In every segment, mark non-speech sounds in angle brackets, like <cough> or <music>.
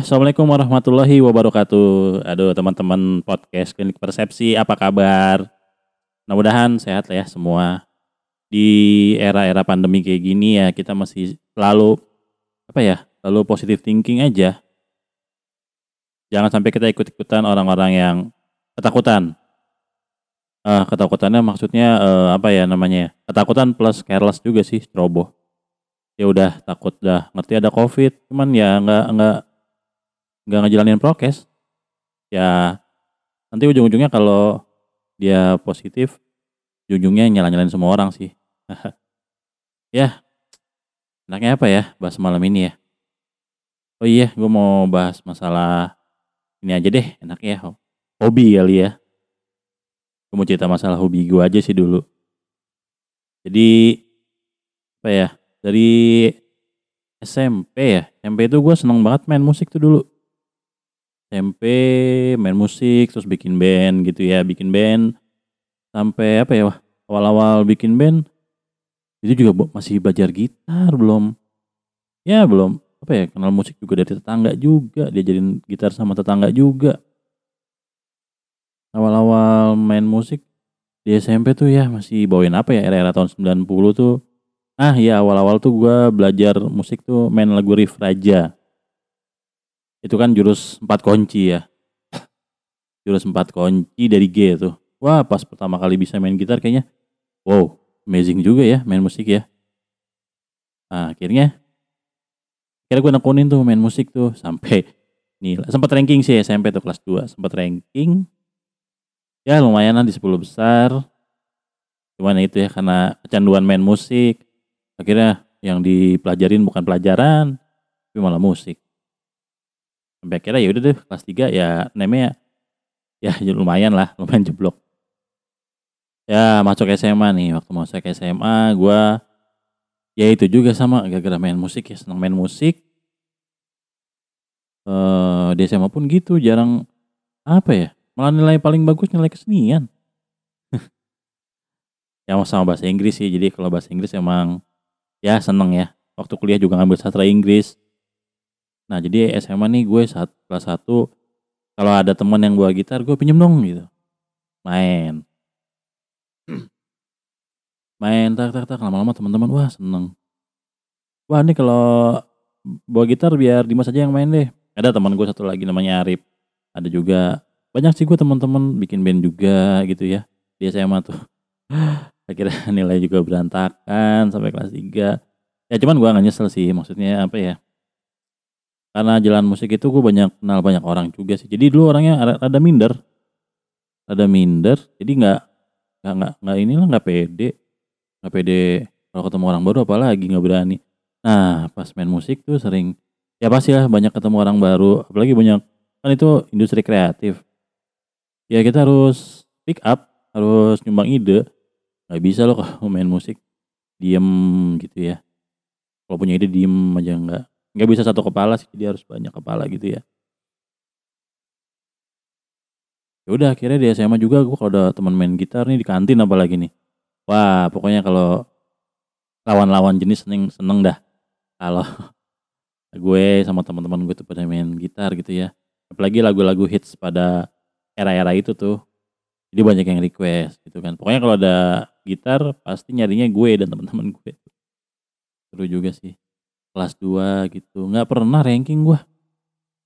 Ya, Assalamualaikum warahmatullahi wabarakatuh. Aduh, teman-teman podcast Klinik Persepsi, apa kabar? Mudah-mudahan sehat lah ya semua. Di era-era pandemi kayak gini ya, kita masih selalu apa ya? Selalu positive thinking aja. Jangan sampai kita ikut-ikutan orang-orang yang ketakutan. Eh, ketakutannya maksudnya eh, apa ya namanya? Ketakutan plus careless juga sih, ceroboh. Ya udah takut dah, ngerti ada covid, cuman ya nggak nggak nggak ngejalanin prokes. Ya nanti ujung-ujungnya kalau dia positif, ujungnya nyala-nyalain semua orang sih. <laughs> ya, enaknya apa ya bahas malam ini ya? Oh iya, gue mau bahas masalah ini aja deh, enaknya ya. Hobi kali ya. Gue mau cerita masalah hobi gue aja sih dulu. Jadi apa ya? Dari SMP ya, SMP itu gue seneng banget main musik tuh dulu. SMP main musik terus bikin band gitu ya, bikin band. Sampai apa ya awal-awal bikin band itu juga masih belajar gitar belum. Ya belum. Apa ya kenal musik juga dari tetangga juga diajarin gitar sama tetangga juga. Awal-awal main musik di SMP tuh ya masih bawain apa ya era-era tahun 90 tuh. Ah ya awal-awal tuh gua belajar musik tuh main lagu riff raja itu kan jurus empat kunci ya. Jurus empat kunci dari G tuh wah pas pertama kali bisa main gitar kayaknya wow amazing juga ya main musik ya. Nah, akhirnya akhirnya gue nekunin tuh main musik tuh sampai nih sempat ranking sih SMP tuh kelas 2 sempat ranking. Ya lumayan lah di 10 besar. Cuman itu ya karena kecanduan main musik. Akhirnya yang dipelajarin bukan pelajaran tapi malah musik sampai akhirnya ya udah deh kelas 3 ya namanya ya <laughs> lumayan lah lumayan jeblok. Ya masuk SMA nih waktu masuk SMA gua ya itu juga sama gara-gara main musik ya senang main musik. Eh di SMA pun gitu jarang apa ya malah nilai paling bagus nilai kesenian. <laughs> Ya sama bahasa Inggris sih jadi kalau bahasa Inggris emang ya seneng ya waktu kuliah juga ngambil sastra Inggris nah jadi SMA nih gue saat kelas 1 kalau ada teman yang bawa gitar gue pinjem dong gitu. Main. Main tak tak tak. Lama-lama teman-teman wah seneng. Wah ini kalau bawa gitar biar Dimas aja yang main deh. Ada teman gue satu lagi namanya Arif. Ada juga. Banyak sih gue teman-teman bikin band juga gitu ya di SMA tuh. <laughs> Akhirnya nilai juga berantakan sampai kelas 3 ya cuman gue gak nyesel sih maksudnya apa ya karena jalan musik itu gue banyak kenal banyak orang juga sih. Jadi dulu orangnya ada, minder. Ada minder jadi nggak nggak nggak nggak inilah nggak pede. Nggak pede kalau ketemu orang baru apalagi nggak berani. Nah pas main musik tuh sering ya pasti lah banyak ketemu orang baru. Apalagi banyak kan itu industri kreatif. Ya kita harus pick up harus nyumbang ide. Nggak bisa loh <laughs> kalau main musik diem gitu ya. Kalau punya ide diem aja nggak nggak bisa satu kepala sih jadi harus banyak kepala gitu ya. Ya udah akhirnya di SMA juga gue kalau ada teman main gitar nih di kantin apalagi nih. Wah pokoknya kalau lawan-lawan jenis seneng seneng dah. Kalau <laughs> gue sama teman-teman gue tuh pada main gitar gitu ya. Apalagi lagu-lagu hits pada era-era itu tuh. Jadi banyak yang request gitu kan. Pokoknya kalau ada gitar pasti nyarinya gue dan teman-teman gue. Seru juga sih kelas 2 gitu. Nggak pernah ranking gue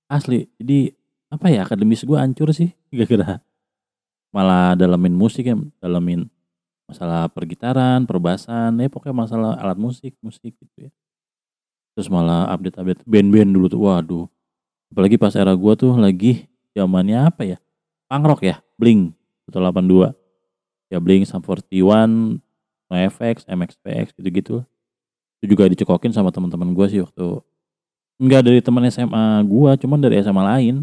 asli. Jadi apa ya akademis gue hancur sih. <laughs> Gara-gara malah dalamin musik ya dalamin masalah pergitaran perbasan ya pokoknya masalah alat musik musik gitu ya. Terus malah update-update. Band-band dulu tuh waduh. Apalagi pas era gue tuh lagi zamannya apa ya? Punk rock ya Blink 182 ya Blink Sum 41 NoFX MXPX gitu-gitu itu juga dicekokin sama teman-teman gue sih waktu enggak dari teman SMA gue cuman dari SMA lain.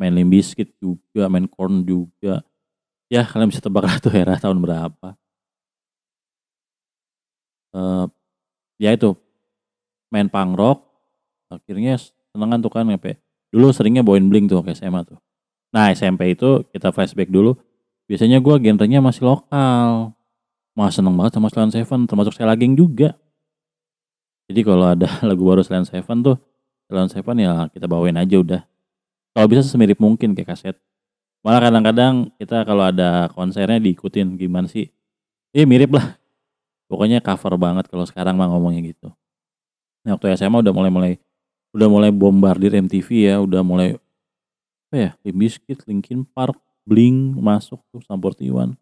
Main Limp Bizkit juga main Korn juga. Ya kalian bisa tebak lah tuh era tahun berapa. Eh ya itu main punk rock akhirnya senengan tuh kan sampai dulu seringnya bawain Blink tuh ke SMA tuh. Nah SMP itu kita flashback dulu. Biasanya gue genrenya masih lokal Mas seneng banget sama Slan Seven termasuk Selageng juga jadi kalau ada <laughs> lagu baru Slan Seven tuh Salon Seven ya kita bawain aja udah. Kalau bisa semirip mungkin kayak kaset. Malah kadang-kadang kita kalau ada konsernya diikutin gimana sih? Iya mirip lah. Pokoknya cover banget kalau sekarang mah ngomongnya gitu. Nah, waktu SMA udah mulai-mulai udah mulai bombardir MTV ya, udah mulai apa ya? Limp Bizkit, Linkin Park, Blink masuk tuh Samportiwan.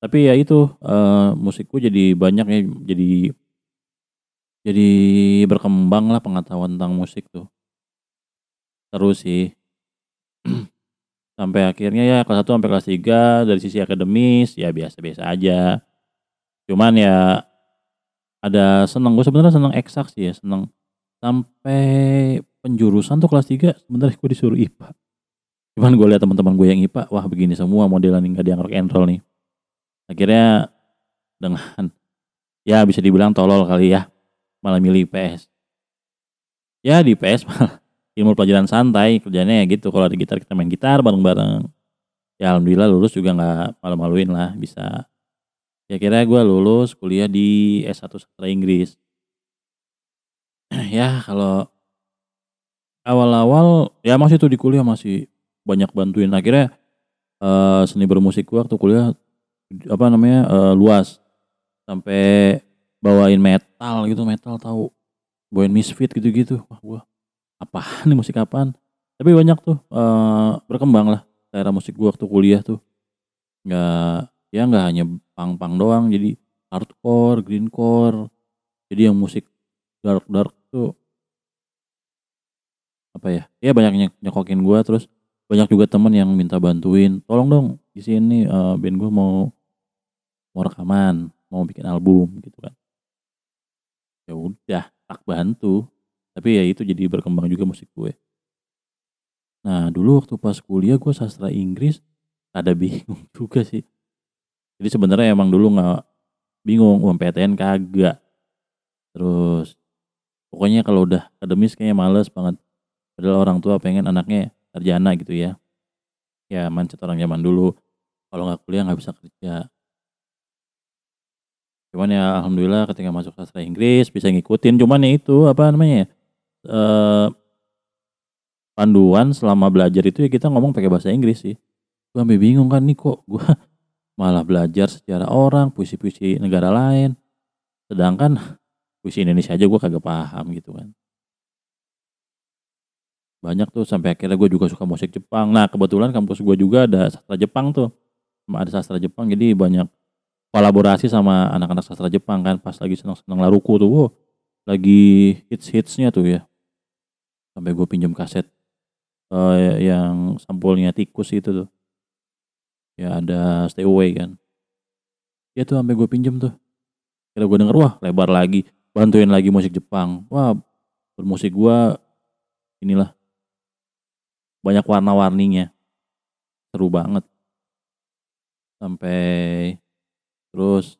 Tapi ya itu uh, musikku jadi banyak ya jadi jadi berkembang lah pengetahuan tentang musik tuh. Terus sih. <clears throat> sampai akhirnya ya kelas 1 sampai kelas 3 dari sisi akademis ya biasa-biasa aja. Cuman ya ada seneng gue sebenarnya seneng eksak sih ya seneng sampai penjurusan tuh kelas 3 sebenarnya gue disuruh IPA. Cuman gue lihat teman-teman gue yang IPA, wah begini semua modelan yang gak dianggap rock nih. Akhirnya dengan ya bisa dibilang tolol kali ya, malah milih PS. Ya di PS malah <laughs> ilmu pelajaran santai, kerjanya ya gitu. Kalau ada gitar kita main gitar bareng-bareng. Ya alhamdulillah lulus juga nggak malu-maluin lah, bisa. Ya kira gue lulus kuliah di S1 Sastra Inggris. <clears throat> ya kalau awal-awal ya masih tuh di kuliah masih banyak bantuin akhirnya uh, seni bermusik gue waktu kuliah apa namanya uh, luas. Sampai bawain metal gitu metal tahu. Bawain misfit gitu-gitu. Wah gua apa nih musik apaan? Tapi banyak tuh uh, berkembang lah daerah musik gua waktu kuliah tuh. Nggak ya nggak hanya pang-pang doang jadi hardcore greencore jadi yang musik dark dark tuh apa ya? Ya banyak nyekokin gua terus banyak juga temen yang minta bantuin tolong dong di sini uh, band gue mau mau rekaman, mau bikin album gitu kan. Ya udah, tak bantu. Tapi ya itu jadi berkembang juga musik gue. Nah dulu waktu pas kuliah gue sastra Inggris ada bingung <laughs> juga sih. Jadi sebenarnya emang dulu nggak bingung UMPTN kagak. Terus pokoknya kalau udah akademis kayaknya males banget. Padahal orang tua pengen anaknya sarjana gitu ya. Ya mindset orang zaman dulu. Kalau nggak kuliah nggak bisa kerja. Cuman ya alhamdulillah ketika masuk sastra Inggris bisa ngikutin, cuman ya itu apa namanya ya, eh, panduan selama belajar itu ya kita ngomong pakai bahasa Inggris sih. Gue sampai bingung kan nih kok gue <laughs> malah belajar sejarah orang, puisi-puisi negara lain. Sedangkan puisi Indonesia aja gue kagak paham gitu kan. Banyak tuh sampai akhirnya gue juga suka musik Jepang. Nah kebetulan kampus gue juga ada sastra Jepang tuh. Ada sastra Jepang jadi banyak kolaborasi sama anak-anak sastra Jepang kan pas lagi seneng-seneng laruku tuh wow, lagi hits-hitsnya tuh ya. Sampai gue pinjam kaset uh, yang sampulnya tikus itu tuh. Ya ada stay away kan. Ya tuh sampai gue pinjam tuh. Kira gue denger wah lebar lagi bantuin lagi musik Jepang. Wah bermusik gue inilah banyak warna-warninya. Seru banget. Sampai Terus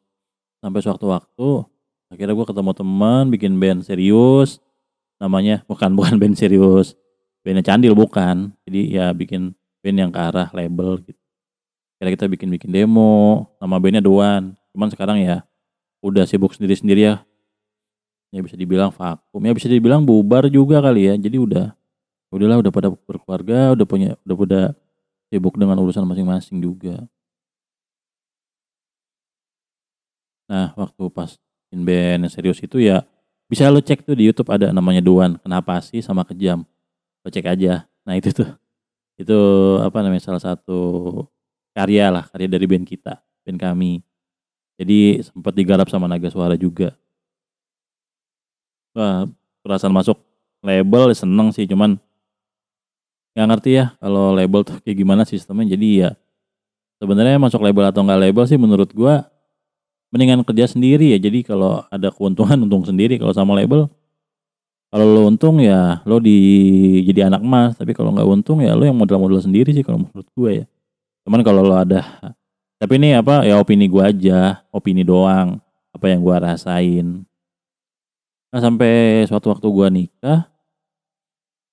sampai suatu waktu akhirnya gue ketemu teman bikin band serius. Namanya bukan <laughs> bukan band serius. Bandnya candil bukan. Jadi ya bikin band yang ke arah label gitu. Kira kita bikin bikin demo nama bandnya Doan cuman sekarang ya udah sibuk sendiri sendiri ya. Ya bisa dibilang vakum. Ya bisa dibilang bubar juga kali ya. Jadi udah udahlah udah pada berkeluarga udah punya udah pada sibuk dengan urusan masing-masing juga Nah, waktu pas in band yang serius itu ya bisa lo cek tuh di YouTube ada namanya Duan. Kenapa sih sama kejam? Lo cek aja. Nah, itu tuh. Itu apa namanya salah satu karya lah, karya dari band kita, band kami. Jadi sempat digarap sama Naga Suara juga. Wah, perasaan masuk label seneng sih, cuman nggak ngerti ya kalau label tuh kayak gimana sistemnya. Jadi ya sebenarnya masuk label atau nggak label sih menurut gua mendingan kerja sendiri ya. Jadi kalau ada keuntungan <laughs> untung sendiri. Kalau sama label kalau lo untung ya lo di jadi anak emas. Tapi kalau nggak untung ya lo yang modal-modal sendiri sih kalau menurut gue ya. Cuman kalau lo ada tapi ini apa ya opini gue aja opini doang apa yang gue rasain. Nah sampai suatu waktu gue nikah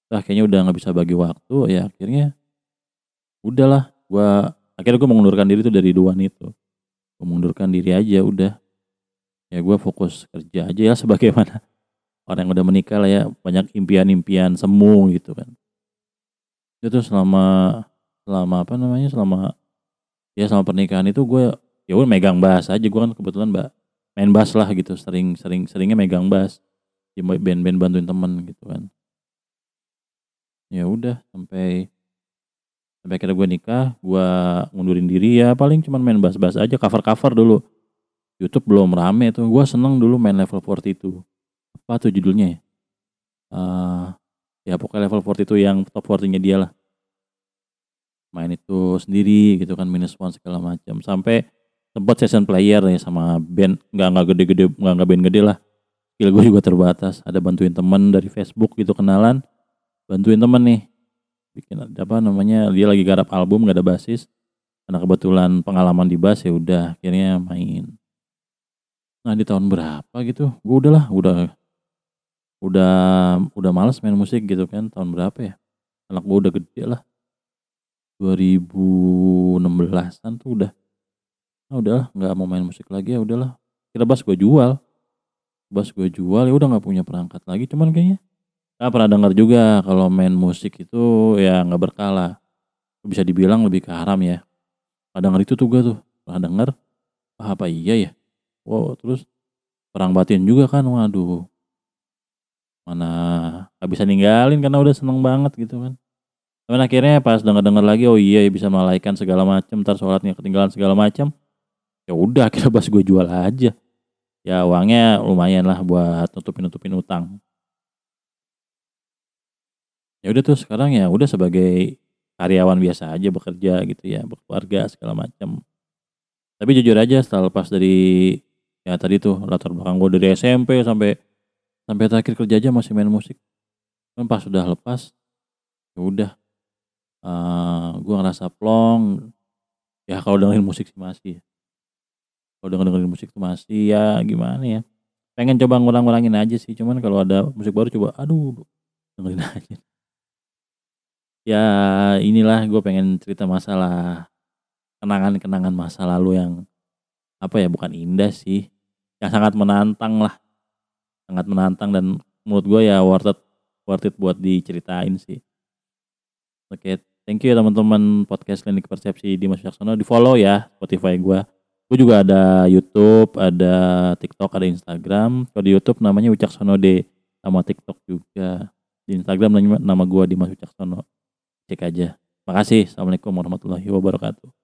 nah kayaknya udah nggak bisa bagi waktu ya. Akhirnya udahlah gue akhirnya gue mengundurkan diri tuh dari duaan itu mengundurkan diri aja udah. Ya gue fokus kerja aja ya <laughs> sebagaimana orang yang udah menikah lah ya banyak impian-impian semu gitu kan. Itu selama selama apa namanya selama ya selama pernikahan itu gue ya udah megang bass aja. Gue kan kebetulan mbak main bass lah gitu sering sering seringnya megang bass di band-band bantuin temen gitu kan. Ya udah sampai sampai akhirnya gue nikah gue ngundurin diri ya paling cuman main bass-bass aja cover-cover dulu. YouTube belum rame tuh gue seneng dulu main level 42 apa tuh judulnya ya? Uh, ya pokoknya level 42 yang top 40 nya dia lah. Main itu sendiri gitu kan minus one segala macam. Sampai sempat session player ya sama band nggak nggak gede-gede nggak nggak band gede lah. Skill gue juga terbatas. Ada bantuin temen dari Facebook gitu kenalan. Bantuin temen nih bikin apa namanya dia lagi garap album gak ada basis. Karena kebetulan pengalaman di bass ya udah akhirnya main. Nah di tahun berapa gitu? Gue udahlah udah udah udah males main musik gitu kan tahun berapa ya? Anak gue udah gede lah. 2016an tuh udah. Ah udahlah nggak mau main musik lagi ya udahlah kira bass gue jual. Bass gue jual ya udah nggak punya perangkat lagi cuman kayaknya nggak pernah dengar juga kalau main musik itu ya nggak berkala bisa dibilang lebih ke haram ya. Pernah dengar itu tuh gue tuh. Pernah dengar? Ah, apa iya ya? Wow terus perang batin juga kan? Waduh. Mana nggak bisa ninggalin karena udah seneng banget gitu kan. Tapi akhirnya pas denger-denger lagi oh iya ya bisa melalaikan segala macam, ntar sholatnya ketinggalan segala macam. Ya udah akhirnya pas gue jual aja. Ya uangnya lumayan lah buat nutupin-nutupin utang. Ya udah tuh sekarang ya udah sebagai karyawan biasa aja bekerja gitu ya, berkeluarga segala macam. Tapi jujur aja setelah lepas dari ya tadi tuh latar belakang gue dari SMP sampai sampai terakhir kerja aja masih main musik. Kan pas sudah lepas ya udah uh, gue ngerasa plong ya kalau dengerin musik sih masih ya. kalau denger dengerin musik tuh masih ya gimana ya pengen coba ngurang-ngurangin aja sih cuman kalau ada musik baru coba aduh dengerin <laughs> aja ya inilah gue pengen cerita masalah kenangan-kenangan masa lalu yang apa ya bukan indah sih yang sangat menantang lah sangat menantang dan menurut gue ya worth it worth it buat diceritain sih Oke, thank you ya teman-teman podcast Klinik Persepsi di Mas Wicaksono. Di follow ya Spotify gue. Gue juga ada YouTube, ada TikTok, ada Instagram. Kalau di YouTube namanya Wicaksono D. Sama TikTok juga. Di Instagram nama gue di Mas Wicaksono. Cek aja. Makasih. Assalamualaikum warahmatullahi wabarakatuh.